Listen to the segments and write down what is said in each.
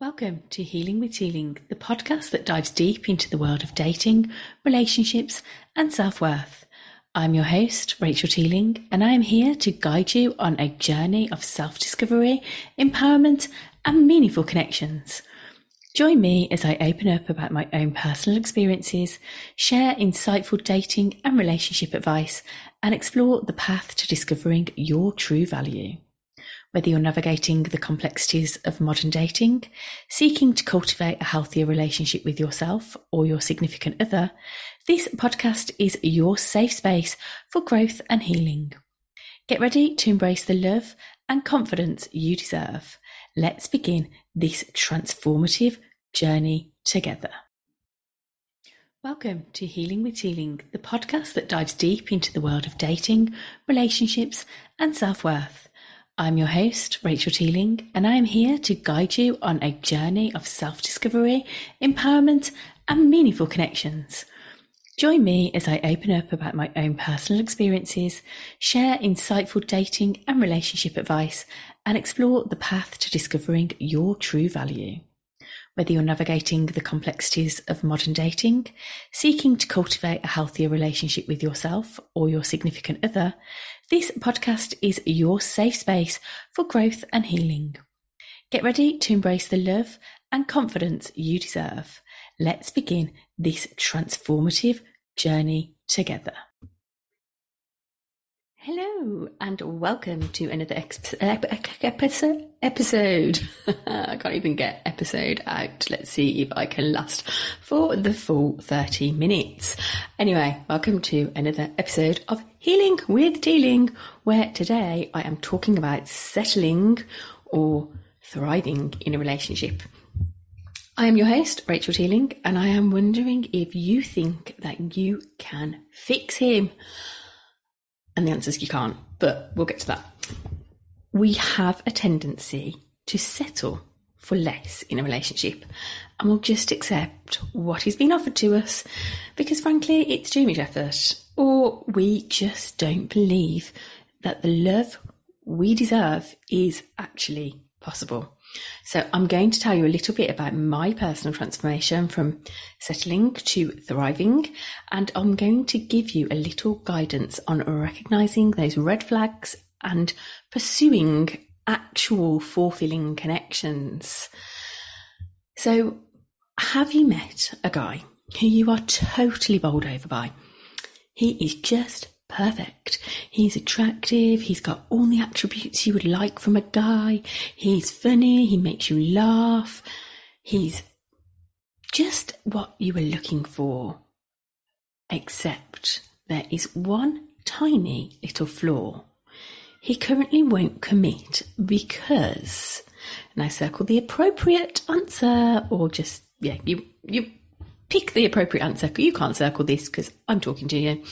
Welcome to Healing with Teeling, the podcast that dives deep into the world of dating, relationships, and self worth. I'm your host, Rachel Teeling, and I am here to guide you on a journey of self discovery, empowerment, and meaningful connections. Join me as I open up about my own personal experiences, share insightful dating and relationship advice, and explore the path to discovering your true value. Whether you're navigating the complexities of modern dating, seeking to cultivate a healthier relationship with yourself or your significant other, this podcast is your safe space for growth and healing. Get ready to embrace the love and confidence you deserve. Let's begin this transformative journey together. Welcome to Healing with Teeling, the podcast that dives deep into the world of dating, relationships, and self worth. I'm your host, Rachel Teeling, and I am here to guide you on a journey of self discovery, empowerment, and meaningful connections. Join me as I open up about my own personal experiences, share insightful dating and relationship advice, and explore the path to discovering your true value. Whether you're navigating the complexities of modern dating, seeking to cultivate a healthier relationship with yourself or your significant other, this podcast is your safe space for growth and healing. Get ready to embrace the love and confidence you deserve. Let's begin this transformative journey together. Hello and welcome to another episode. Episode. I can't even get episode out. Let's see if I can last for the full 30 minutes. Anyway, welcome to another episode of Healing with Teeling, where today I am talking about settling or thriving in a relationship. I am your host, Rachel Teeling, and I am wondering if you think that you can fix him. And the answer is you can't, but we'll get to that. We have a tendency to settle for less in a relationship and we'll just accept what is being offered to us because frankly it's too much effort or we just don't believe that the love we deserve is actually possible. So I'm going to tell you a little bit about my personal transformation from settling to thriving, and I'm going to give you a little guidance on recognizing those red flags and pursuing actual fulfilling connections. So, have you met a guy who you are totally bowled over by? He is just perfect. He's attractive. He's got all the attributes you would like from a guy. He's funny. He makes you laugh. He's just what you were looking for. Except there is one tiny little flaw. He currently won't commit because, and I circle the appropriate answer, or just, yeah, you, you pick the appropriate answer. You can't circle this because I'm talking to you.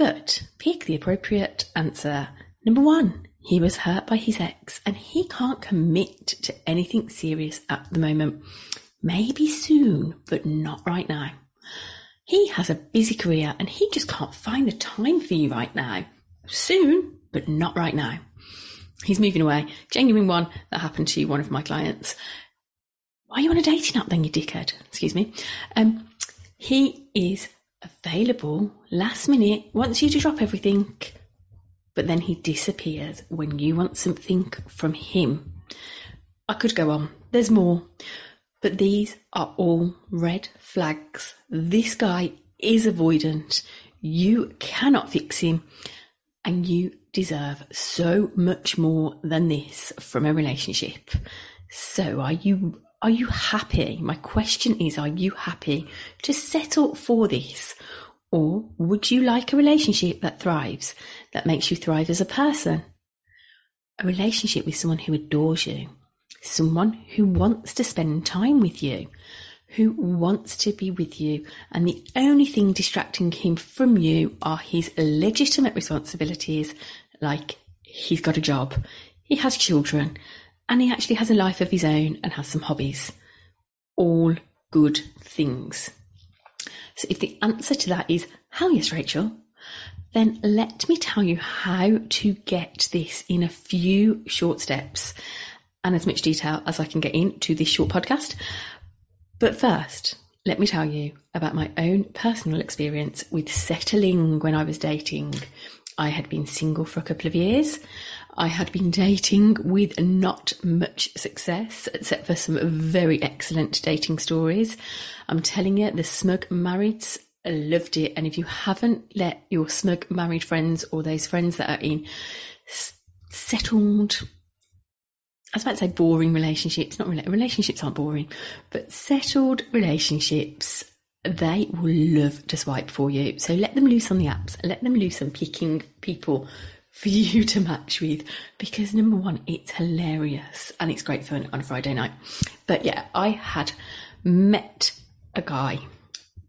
But pick the appropriate answer. Number one, he was hurt by his ex and he can't commit to anything serious at the moment. Maybe soon, but not right now. He has a busy career and he just can't find the time for you right now. Soon, but not right now. He's moving away. Genuine one that happened to one of my clients. Why are you on a dating app then, you dickhead? Excuse me. Um, he is available last minute, wants you to drop everything, but then he disappears when you want something from him. I could go on, there's more, but these are all red flags. This guy is avoidant. You cannot fix him, and you deserve so much more than this from a relationship. So, are you are you happy? My question is, are you happy to settle for this? Or would you like a relationship that thrives, that makes you thrive as a person? A relationship with someone who adores you, someone who wants to spend time with you, who wants to be with you, and the only thing distracting him from you are his legitimate responsibilities, like he's got a job, he has children, and he actually has a life of his own and has some hobbies. All good things. So if the answer to that is hell yes, Rachel, then let me tell you how to get this in a few short steps. and as much detail as I can get into this short podcast. But first, let me tell you about my own personal experience with settling when I was dating. I had been single for a couple of years. I had been dating with not much success, except for some very excellent dating stories. I'm telling you, the smug marrieds loved it. And if you haven't let your smug married friends or those friends that are in settled I was about to say boring relationships, not relationships aren't boring, but settled relationships, they will love to swipe for you. So let them loose on the apps, let them loose on picking people for you to match with because number one, it's hilarious and it's great fun on a Friday night. But yeah, I had met a guy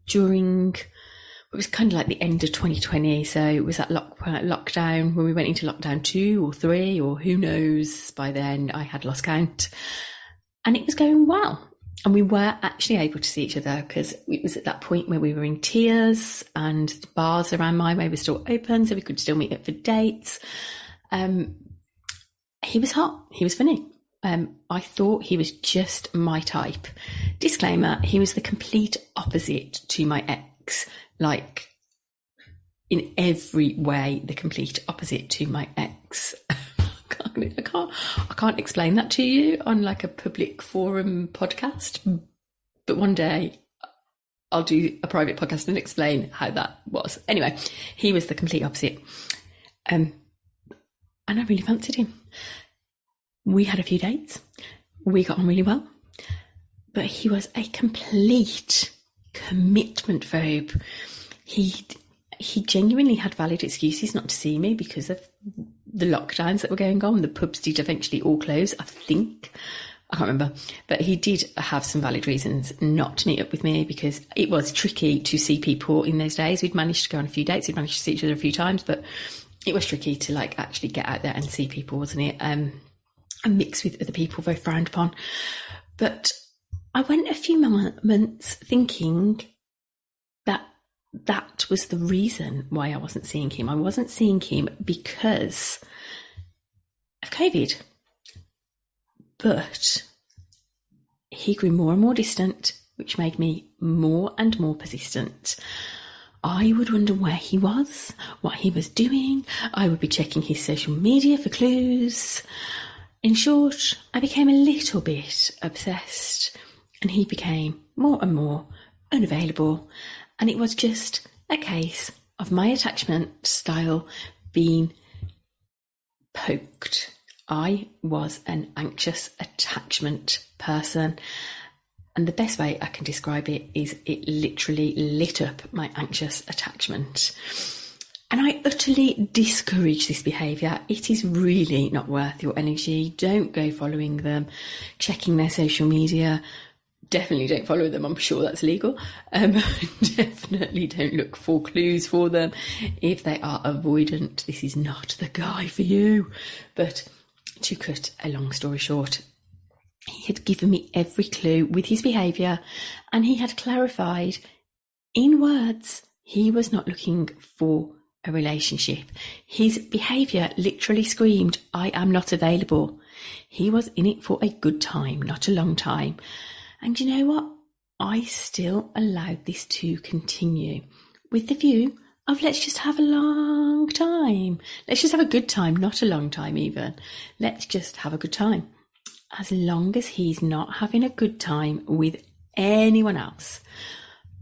during it was kind of like the end of 2020. So it was that lock, lockdown when we went into lockdown two or three, or who knows by then. I had lost count. And it was going well. And we were actually able to see each other because it was at that point where we were in tiers and the bars around my way were still open. So we could still meet up for dates. Um, he was hot. He was funny. Um, I thought he was just my type. Disclaimer, he was the complete opposite to my ex like in every way the complete opposite to my ex. I can't, I can't explain that to you on like a public forum podcast. But one day I'll do a private podcast and explain how that was. Anyway, he was the complete opposite. Um, and I really fancied him. We had a few dates. We got on really well. But he was a complete commitment phobe. He he genuinely had valid excuses not to see me because of the lockdowns that were going on. The pubs did eventually all close, I think. I can't remember, but he did have some valid reasons not to meet up with me because it was tricky to see people in those days. We'd managed to go on a few dates, we'd managed to see each other a few times, but it was tricky to like actually get out there and see people, wasn't it? Um, and mix with other people, very frowned upon. But I went a few months thinking that was the reason why I wasn't seeing him. I wasn't seeing him because of COVID. But he grew more and more distant, which made me more and more persistent. I would wonder where he was, what he was doing. I would be checking his social media for clues. In short, I became a little bit obsessed and he became more and more unavailable. And it was just a case of my attachment style being poked. I was an anxious attachment person. And the best way I can describe it is it literally lit up my anxious attachment. And I utterly discourage this behaviour. It is really not worth your energy. Don't go following them, checking their social media, definitely don't follow them. I'm sure that's legal. Um, definitely don't look for clues for them. If they are avoidant, this is not the guy for you. But to cut a long story short, he had given me every clue with his behaviour and he had clarified in words he was not looking for a relationship. His behaviour literally screamed, I am not available. He was in it for a good time, not a long time. And you know what? I still allowed this to continue with the view of let's just have a long time. Let's just have a good time, not a long time even. Let's just have a good time. As long as he's not having a good time with anyone else.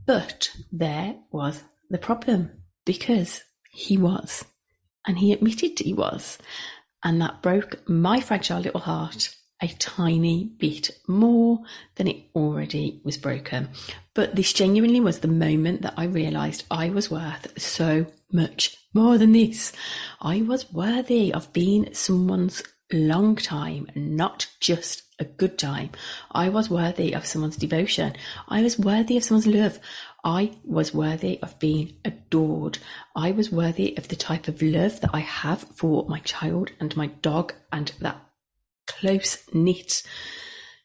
But there was the problem because he was. And he admitted he was. And that broke my fragile little heart a tiny bit more than it already was broken. But this genuinely was the moment that I realised I was worth so much more than this. I was worthy of being someone's long time, not just a good time. I was worthy of someone's devotion. I was worthy of someone's love. I was worthy of being adored. I was worthy of the type of love that I have for my child and my dog and that close knit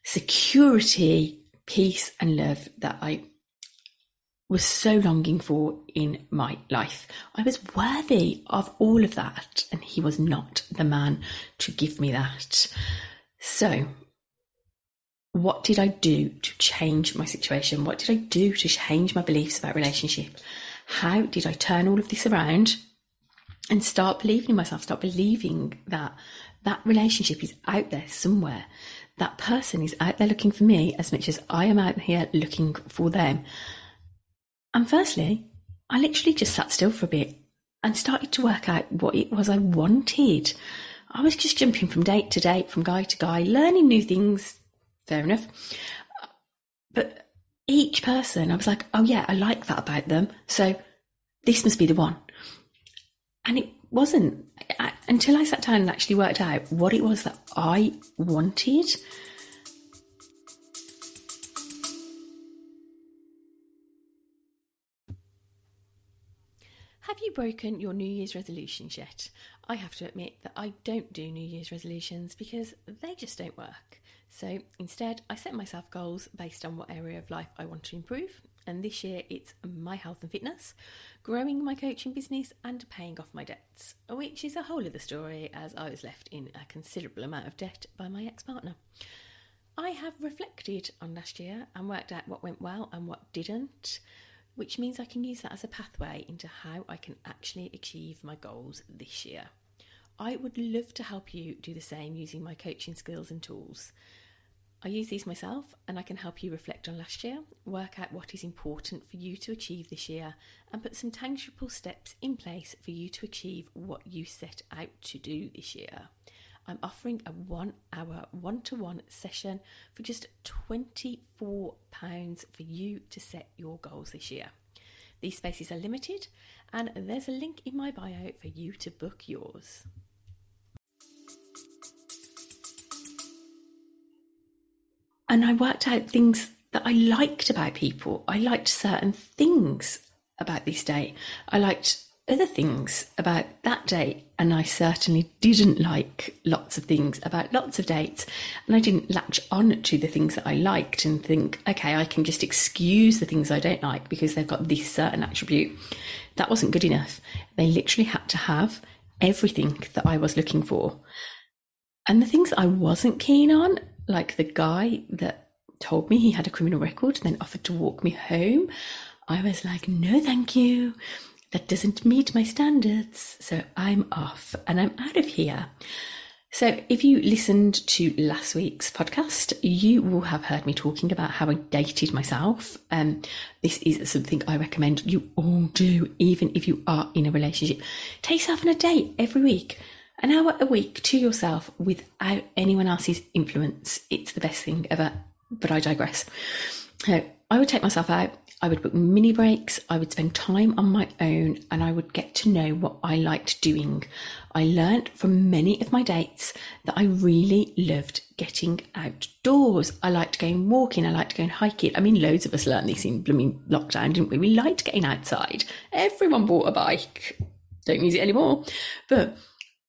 security, peace, and love that I was so longing for in my life. I was worthy of all of that, and he was not the man to give me that. So, what did I do to change my situation? What did I do to change my beliefs about relationship? How did I turn all of this around and start believing in myself, start believing that that relationship is out there somewhere. That person is out there looking for me as much as I am out here looking for them. And firstly, I literally just sat still for a bit and started to work out what it was I wanted. I was just jumping from date to date, from guy to guy, learning new things. Fair enough. But each person, I was like, oh yeah, I like that about them. So this must be the one. And it wasn't I, until I sat down and actually worked out what it was that I wanted. Have you broken your New Year's resolutions yet? I have to admit that I don't do New Year's resolutions because they just don't work. So instead, I set myself goals based on what area of life I want to improve and this year it's my health and fitness, growing my coaching business, and paying off my debts, which is a whole other story as I was left in a considerable amount of debt by my ex partner. I have reflected on last year and worked out what went well and what didn't, which means I can use that as a pathway into how I can actually achieve my goals this year. I would love to help you do the same using my coaching skills and tools. I use these myself and I can help you reflect on last year, work out what is important for you to achieve this year, and put some tangible steps in place for you to achieve what you set out to do this year. I'm offering a one hour one to one session for just £24 for you to set your goals this year. These spaces are limited, and there's a link in my bio for you to book yours. And I worked out things that I liked about people. I liked certain things about this day. I liked other things about that day, and I certainly didn't like lots of things about lots of dates. And I didn't latch on to the things that I liked and think, okay, I can just excuse the things I don't like because they've got this certain attribute. That wasn't good enough. They literally had to have everything that I was looking for. And the things I wasn't keen on, like the guy that told me he had a criminal record and then offered to walk me home, I was like, no, thank you. That doesn't meet my standards. So I'm off and I'm out of here. So, if you listened to last week's podcast, you will have heard me talking about how I dated myself. Um, this is something I recommend you all do, even if you are in a relationship. Take yourself on a date every week an hour a week to yourself without anyone else's influence. It's the best thing ever, but I digress. So I would take myself out, I would book mini breaks, I would spend time on my own, and I would get to know what I liked doing. I learned from many of my dates that I really loved getting outdoors. I liked going walking, I liked going hiking. I mean, loads of us learned this in blooming lockdown, didn't we? We liked getting outside. Everyone bought a bike. Don't use it anymore. But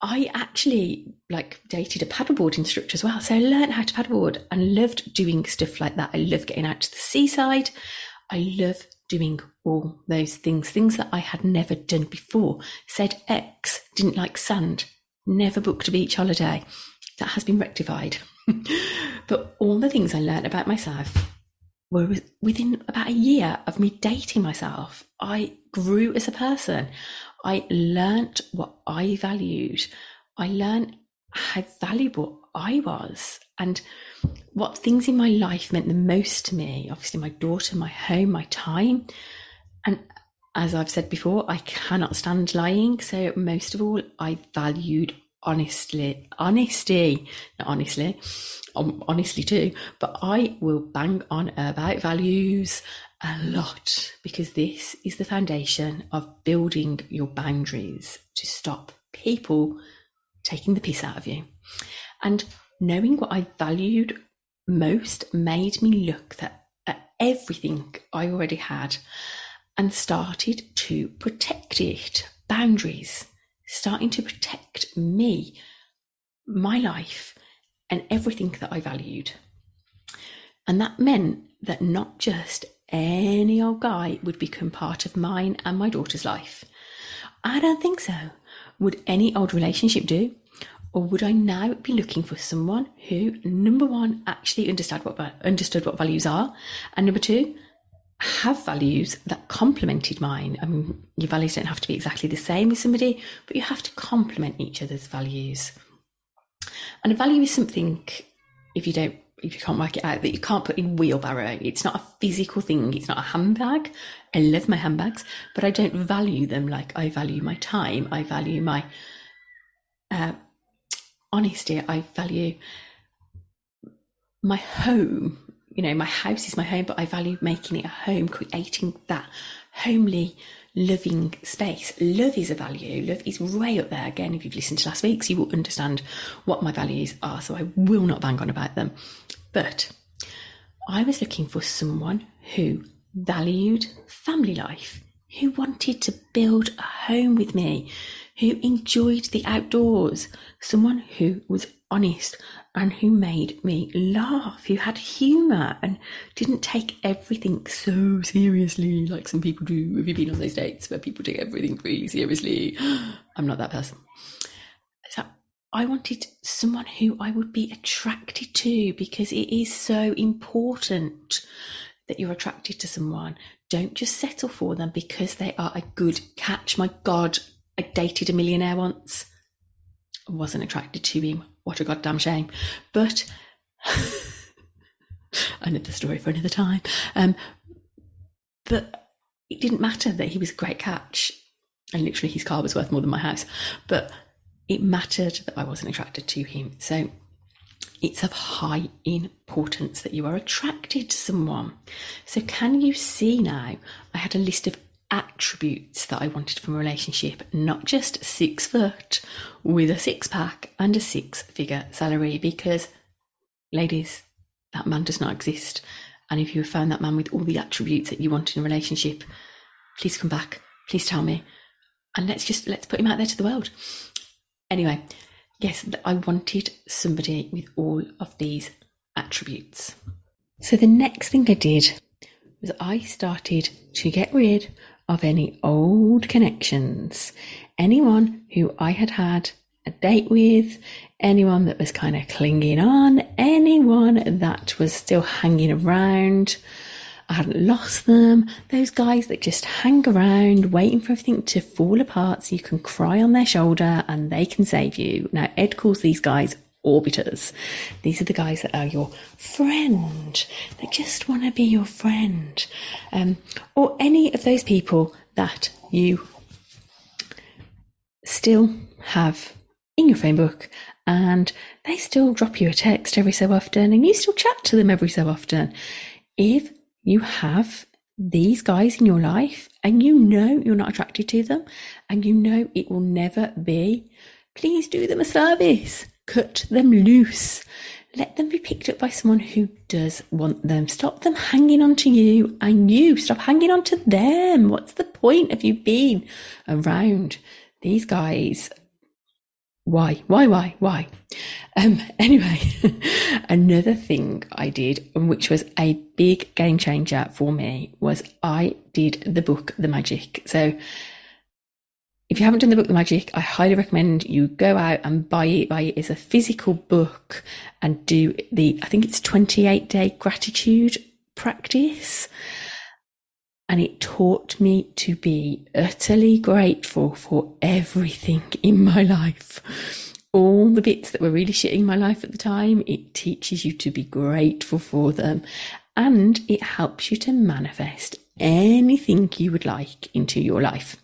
I actually like dated a paddleboard instructor as well. So I learned how to paddleboard and loved doing stuff like that. I love getting out to the seaside. I love doing all those things, things that I had never done before. Said X, didn't like sand, never booked a beach holiday. That has been rectified. but all the things I learned about myself were within about a year of me dating myself. I grew as a person. I learnt what I valued. I learned how valuable I was and what things in my life meant the most to me. Obviously, my daughter, my home, my time. And as I've said before, I cannot stand lying. So, most of all, I valued honestly, honesty, not honestly, um, honestly too, but I will bang on about values a lot because this is the foundation of building your boundaries to stop people taking the piss out of you. And knowing what I valued most made me look at everything I already had and started to protect it. Boundaries, starting to protect me, my life, and everything that I valued. And that meant that not just any old guy would become part of mine and my daughter's life. I don't think so. Would any old relationship do? Or would I now be looking for someone who, number one, actually understood what, understood what values are, and number two, have values that complemented mine. I mean, your values don't have to be exactly the same with somebody, but you have to complement each other's values. And a value is something, if you don't, if you can't work it out, that you can't put in wheelbarrow. It's not a physical thing. It's not a handbag. I love my handbags, but I don't value them like I value my time. I value my uh, honesty. I value my home. You know, my house is my home, but I value making it a home, creating that homely, loving space. Love is a value. Love is way up there. Again, if you've listened to last week's, you will understand what my values are. So I will not bang on about them. But I was looking for someone who valued family life, who wanted to build a home with me, who enjoyed the outdoors, someone who was honest and who made me laugh, who had humour and didn't take everything so seriously like some people do. Have you been on those dates where people take everything really seriously? I'm not that person. So I wanted someone who I would be attracted to because it is so important that you're attracted to someone. Don't just settle for them because they are a good catch. My God, I dated a millionaire once. I wasn't attracted to him. What a goddamn shame. But another story for another time. Um, but it didn't matter that he was a great catch. And literally, his car was worth more than my house. But it mattered that I wasn't attracted to him. So it's of high importance that you are attracted to someone. So, can you see now? I had a list of attributes that I wanted from a relationship, not just six foot with a six pack and a six figure salary. Because, ladies, that man does not exist. And if you have found that man with all the attributes that you want in a relationship, please come back. Please tell me. And let's just let's put him out there to the world. Anyway, yes, I wanted somebody with all of these attributes. So the next thing I did was I started to get rid of any old connections. Anyone who I had had a date with, anyone that was kind of clinging on, anyone that was still hanging around. I hadn't lost them. Those guys that just hang around waiting for everything to fall apart so you can cry on their shoulder and they can save you. Now, Ed calls these guys orbiters. These are the guys that are your friend, that just want to be your friend. Um, or any of those people that you still have in your phone book and they still drop you a text every so often and you still chat to them every so often. If you have these guys in your life and you know you're not attracted to them and you know it will never be, please do them a service cut them loose. Let them be picked up by someone who does want them. Stop them hanging on to you and you stop hanging on to them. What's the point of you being around these guys? Why, why, why, why? Um, anyway, another thing I did, which was a big game changer for me, was I did the book The Magic. So if you haven't done the book The Magic, I highly recommend you go out and buy it. Buy it as a physical book and do the, I think it's 28 day gratitude practice. And it taught me to be utterly grateful for everything in my life. All the bits that were really shitting my life at the time, it teaches you to be grateful for them and it helps you to manifest anything you would like into your life.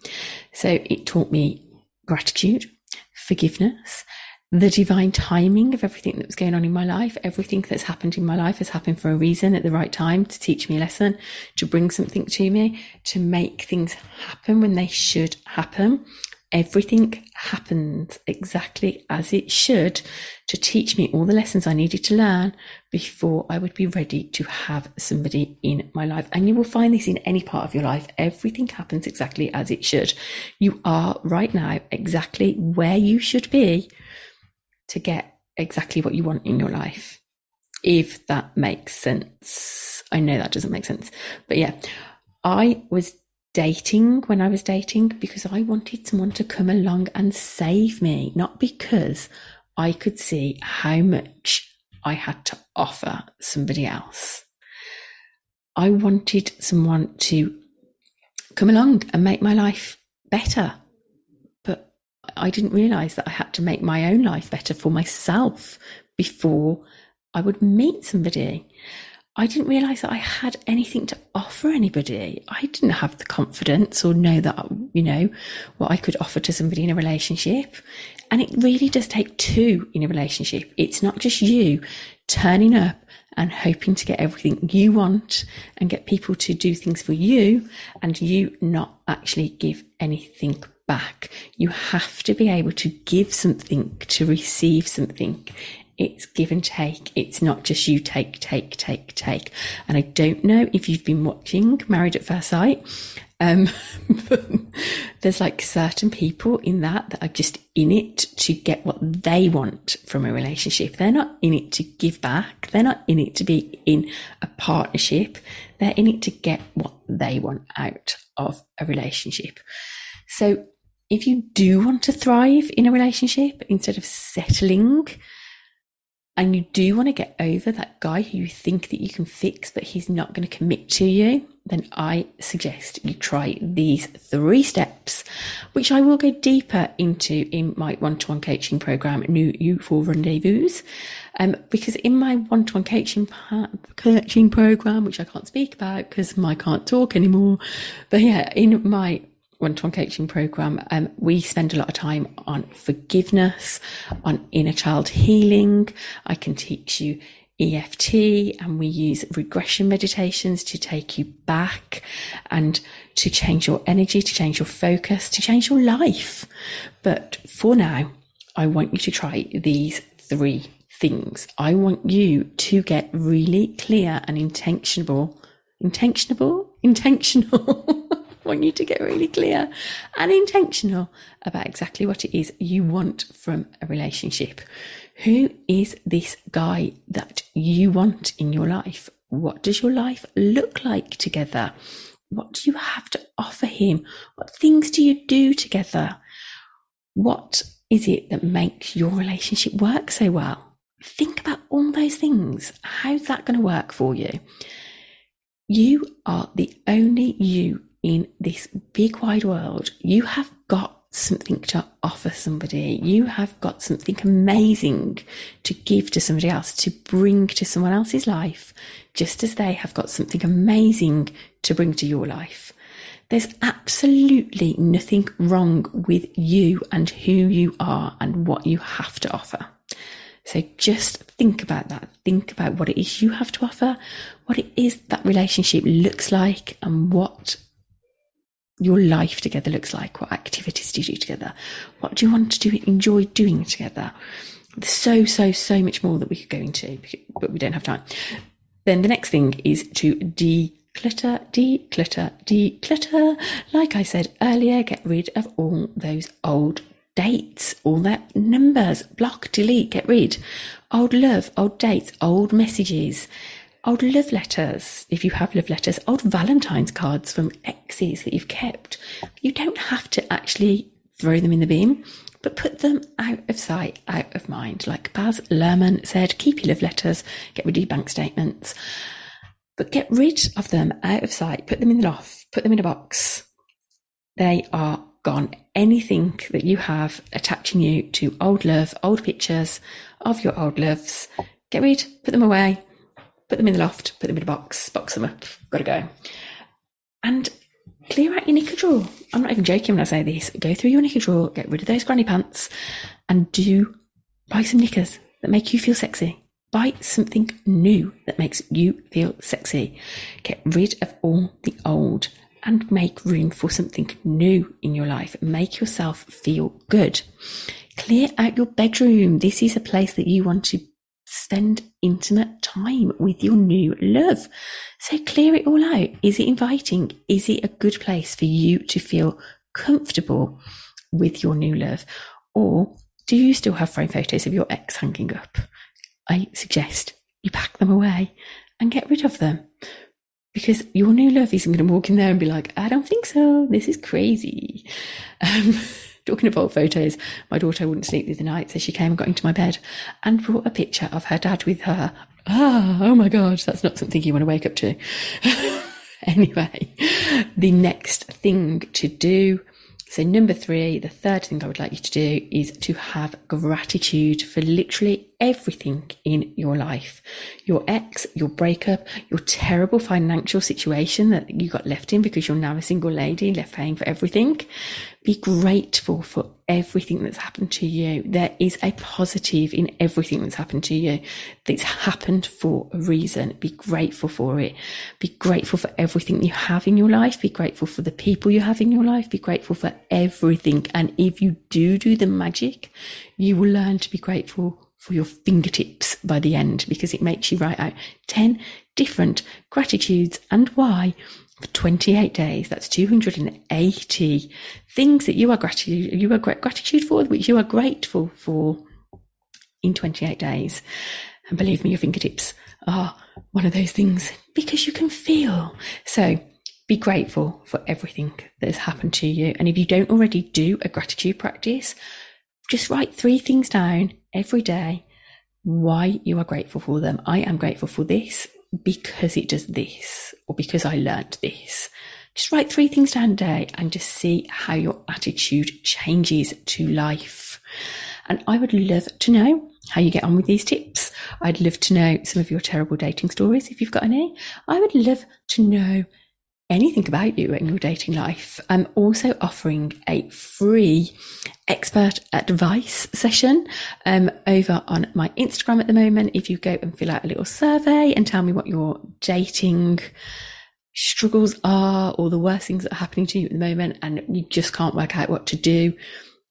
So it taught me gratitude, forgiveness, the divine timing of everything that was going on in my life. Everything that's happened in my life has happened for a reason at the right time to teach me a lesson, to bring something to me, to make things happen when they should happen everything happened exactly as it should to teach me all the lessons I needed to learn before I would be ready to have somebody in my life. And you will find this in any part of your life. Everything happens exactly as it should. You are right now exactly where you should be to get exactly what you want in your life. If that makes sense. I know that doesn't make sense, but yeah, I was dating when I was dating because I wanted someone to come along and save me, not because I could see how much I had to offer somebody else. I wanted someone to come along and make my life better. But I didn't realize that I had to make my own life better for myself before I would meet somebody. I didn't realize that I had anything to offer anybody. I didn't have the confidence or know that, you know, what I could offer to somebody in a relationship. And it really does take two in a relationship. It's not just you turning up and hoping to get everything you want and get people to do things for you and you not actually give anything back. You have to be able to give something to receive something it's give and take. It's not just you take, take, take, take. And I don't know if you've been watching Married at First Sight. Um, there's like certain people in that that are just in it to get what they want from a relationship. They're not in it to give back. They're not in it to be in a partnership. They're in it to get what they want out of a relationship. So if you do want to thrive in a relationship instead of settling, and you do want to get over that guy who you think that you can fix, but he's not going to commit to you, then I suggest you try these three steps, which I will go deeper into in my one-to-one coaching program, New You for Rendezvous. Um, because in my one-to-one coaching coaching program, which I can't speak about because I can't talk anymore, but yeah, in my one-to-one coaching program, um, we spend a lot of time on forgiveness, on inner child healing. I can teach you EFT and we use regression meditations to take you back and to change your energy, to change your focus, to change your life. But for now, I want you to try these three things. I want you to get really clear and intentional, intentional, intentional want you to get really clear and intentional about exactly what it is you want from a relationship. Who is this guy that you want in your life? What does your life look like together? What do you have to offer him? What things do you do together? What is it that makes your relationship work so well? Think about all those things. How's that going to work for you? You are the only you in this big wide world, you have got something to offer somebody. You have got something amazing to give to somebody else, to bring to someone else's life, just as they have got something amazing to bring to your life. There's absolutely nothing wrong with you and who you are and what you have to offer. So just think about that. Think about what it is you have to offer, what it is that relationship looks like, and what your life together looks like. What activities do you do together? What do you want to do, enjoy doing together? There's so, so, so much more that we could go into, but we don't have time. Then the next thing is to declutter, declutter, declutter. Like I said earlier, get rid of all those old dates, all their numbers, block, delete, get rid. Old love, old dates, old messages old love letters, if you have love letters, old Valentine's cards from exes that you've kept. You don't have to actually throw them in the bin, but put them out of sight, out of mind. Like Baz Luhrmann said, keep your love letters, get rid of your bank statements, but get rid of them out of sight, put them in the loft, put them in a box. They are gone. Anything that you have attaching you to old love, old pictures of your old loves, get rid, put them away put them in the loft, put them in a box, box them up, gotta go. And clear out your knicker drawer. I'm not even joking when I say this. Go through your knicker drawer, get rid of those granny pants, and do buy some knickers that make you feel sexy. Buy something new that makes you feel sexy. Get rid of all the old and make room for something new in your life. Make yourself feel good. Clear out your bedroom. This is a place that you want to spend intimate time with your new love. So clear it all out. Is it inviting? Is it a good place for you to feel comfortable with your new love? Or do you still have frame photos of your ex hanging up? I suggest you pack them away and get rid of them because your new love isn't going to walk in there and be like, I don't think so. This is crazy. Um, talking old photos, my daughter wouldn't sleep through the night, so she came and got into my bed and brought a picture of her dad with her. Ah, oh my God, that's not something you want to wake up to. anyway, the next thing to do so, number three, the third thing I would like you to do is to have gratitude for literally everything in your life your ex, your breakup, your terrible financial situation that you got left in because you're now a single lady left paying for everything. Be grateful for everything that's happened to you. There is a positive in everything that's happened to you. It's happened for a reason. Be grateful for it. Be grateful for everything you have in your life. Be grateful for the people you have in your life. Be grateful for everything. And if you do do the magic, you will learn to be grateful for your fingertips by the end because it makes you write out 10 different gratitudes and why for 28 days. That's 280 things that you are gratitude, you are gratitude for, which you are grateful for in 28 days. And believe me, your fingertips are one of those things because you can feel. So be grateful for everything that has happened to you. And if you don't already do a gratitude practice, just write three things down every day why you are grateful for them. I am grateful for this because it does this or because I learned this. Just write three things down a day and just see how your attitude changes to life. And I would love to know how you get on with these tips. I'd love to know some of your terrible dating stories if you've got any. I would love to know anything about you and your dating life. I'm also offering a free expert advice session um, over on my Instagram at the moment. If you go and fill out a little survey and tell me what your dating struggles are or the worst things that are happening to you at the moment and you just can't work out what to do,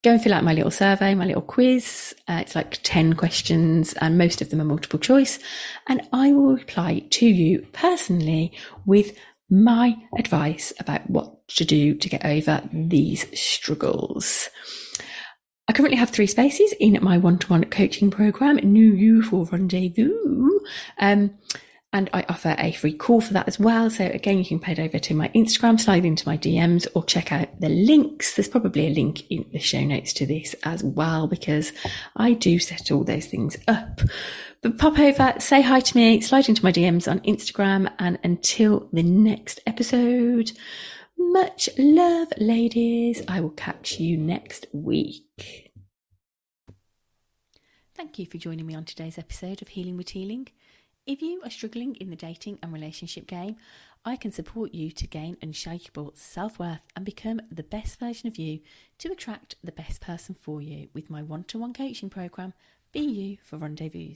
go and fill out my little survey, my little quiz. Uh, it's like 10 questions and most of them are multiple choice. And I will reply to you personally with my advice about what to do to get over these struggles. I currently have three spaces in my one-to-one coaching program, New You for Rendezvous. Um, and I offer a free call for that as well. So again, you can head over to my Instagram, slide into my DMs or check out the links. There's probably a link in the show notes to this as well, because I do set all those things up. But pop over, say hi to me, slide into my DMs on Instagram. And until the next episode, much love, ladies. I will catch you next week. Thank you for joining me on today's episode of Healing with Teeling. If you are struggling in the dating and relationship game, I can support you to gain unshakable self worth and become the best version of you to attract the best person for you with my one to one coaching program, Be You for Rendezvous.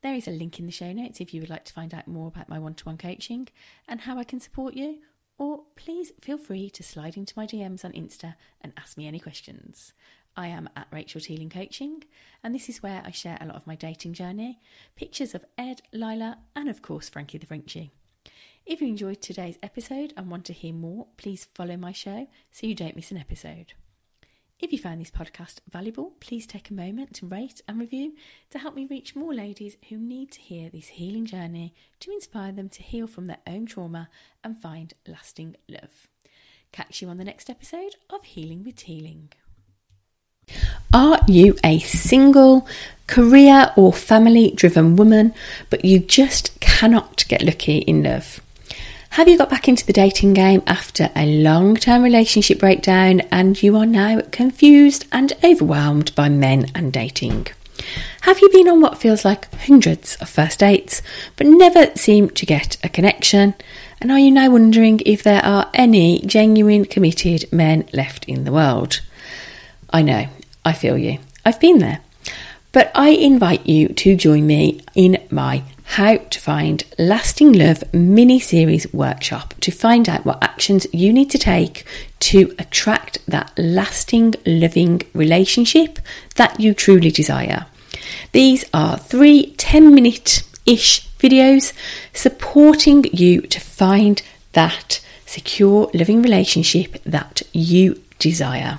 There is a link in the show notes if you would like to find out more about my one to one coaching and how I can support you, or please feel free to slide into my DMs on Insta and ask me any questions. I am at Rachel Teeling Coaching, and this is where I share a lot of my dating journey, pictures of Ed, Lila, and of course Frankie the Frenchie. If you enjoyed today's episode and want to hear more, please follow my show so you don't miss an episode. If you found this podcast valuable, please take a moment to rate and review to help me reach more ladies who need to hear this healing journey to inspire them to heal from their own trauma and find lasting love. Catch you on the next episode of Healing with Teeling. Are you a single, career or family driven woman, but you just cannot get lucky in love? Have you got back into the dating game after a long term relationship breakdown and you are now confused and overwhelmed by men and dating? Have you been on what feels like hundreds of first dates but never seem to get a connection? And are you now wondering if there are any genuine committed men left in the world? I know, I feel you. I've been there. But I invite you to join me in my how to Find Lasting Love mini series workshop to find out what actions you need to take to attract that lasting, loving relationship that you truly desire. These are three 10 minute ish videos supporting you to find that secure, loving relationship that you desire.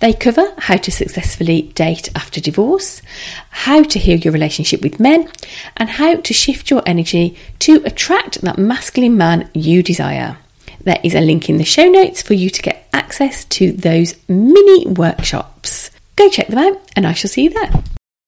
They cover how to successfully date after divorce, how to heal your relationship with men, and how to shift your energy to attract that masculine man you desire. There is a link in the show notes for you to get access to those mini workshops. Go check them out, and I shall see you there.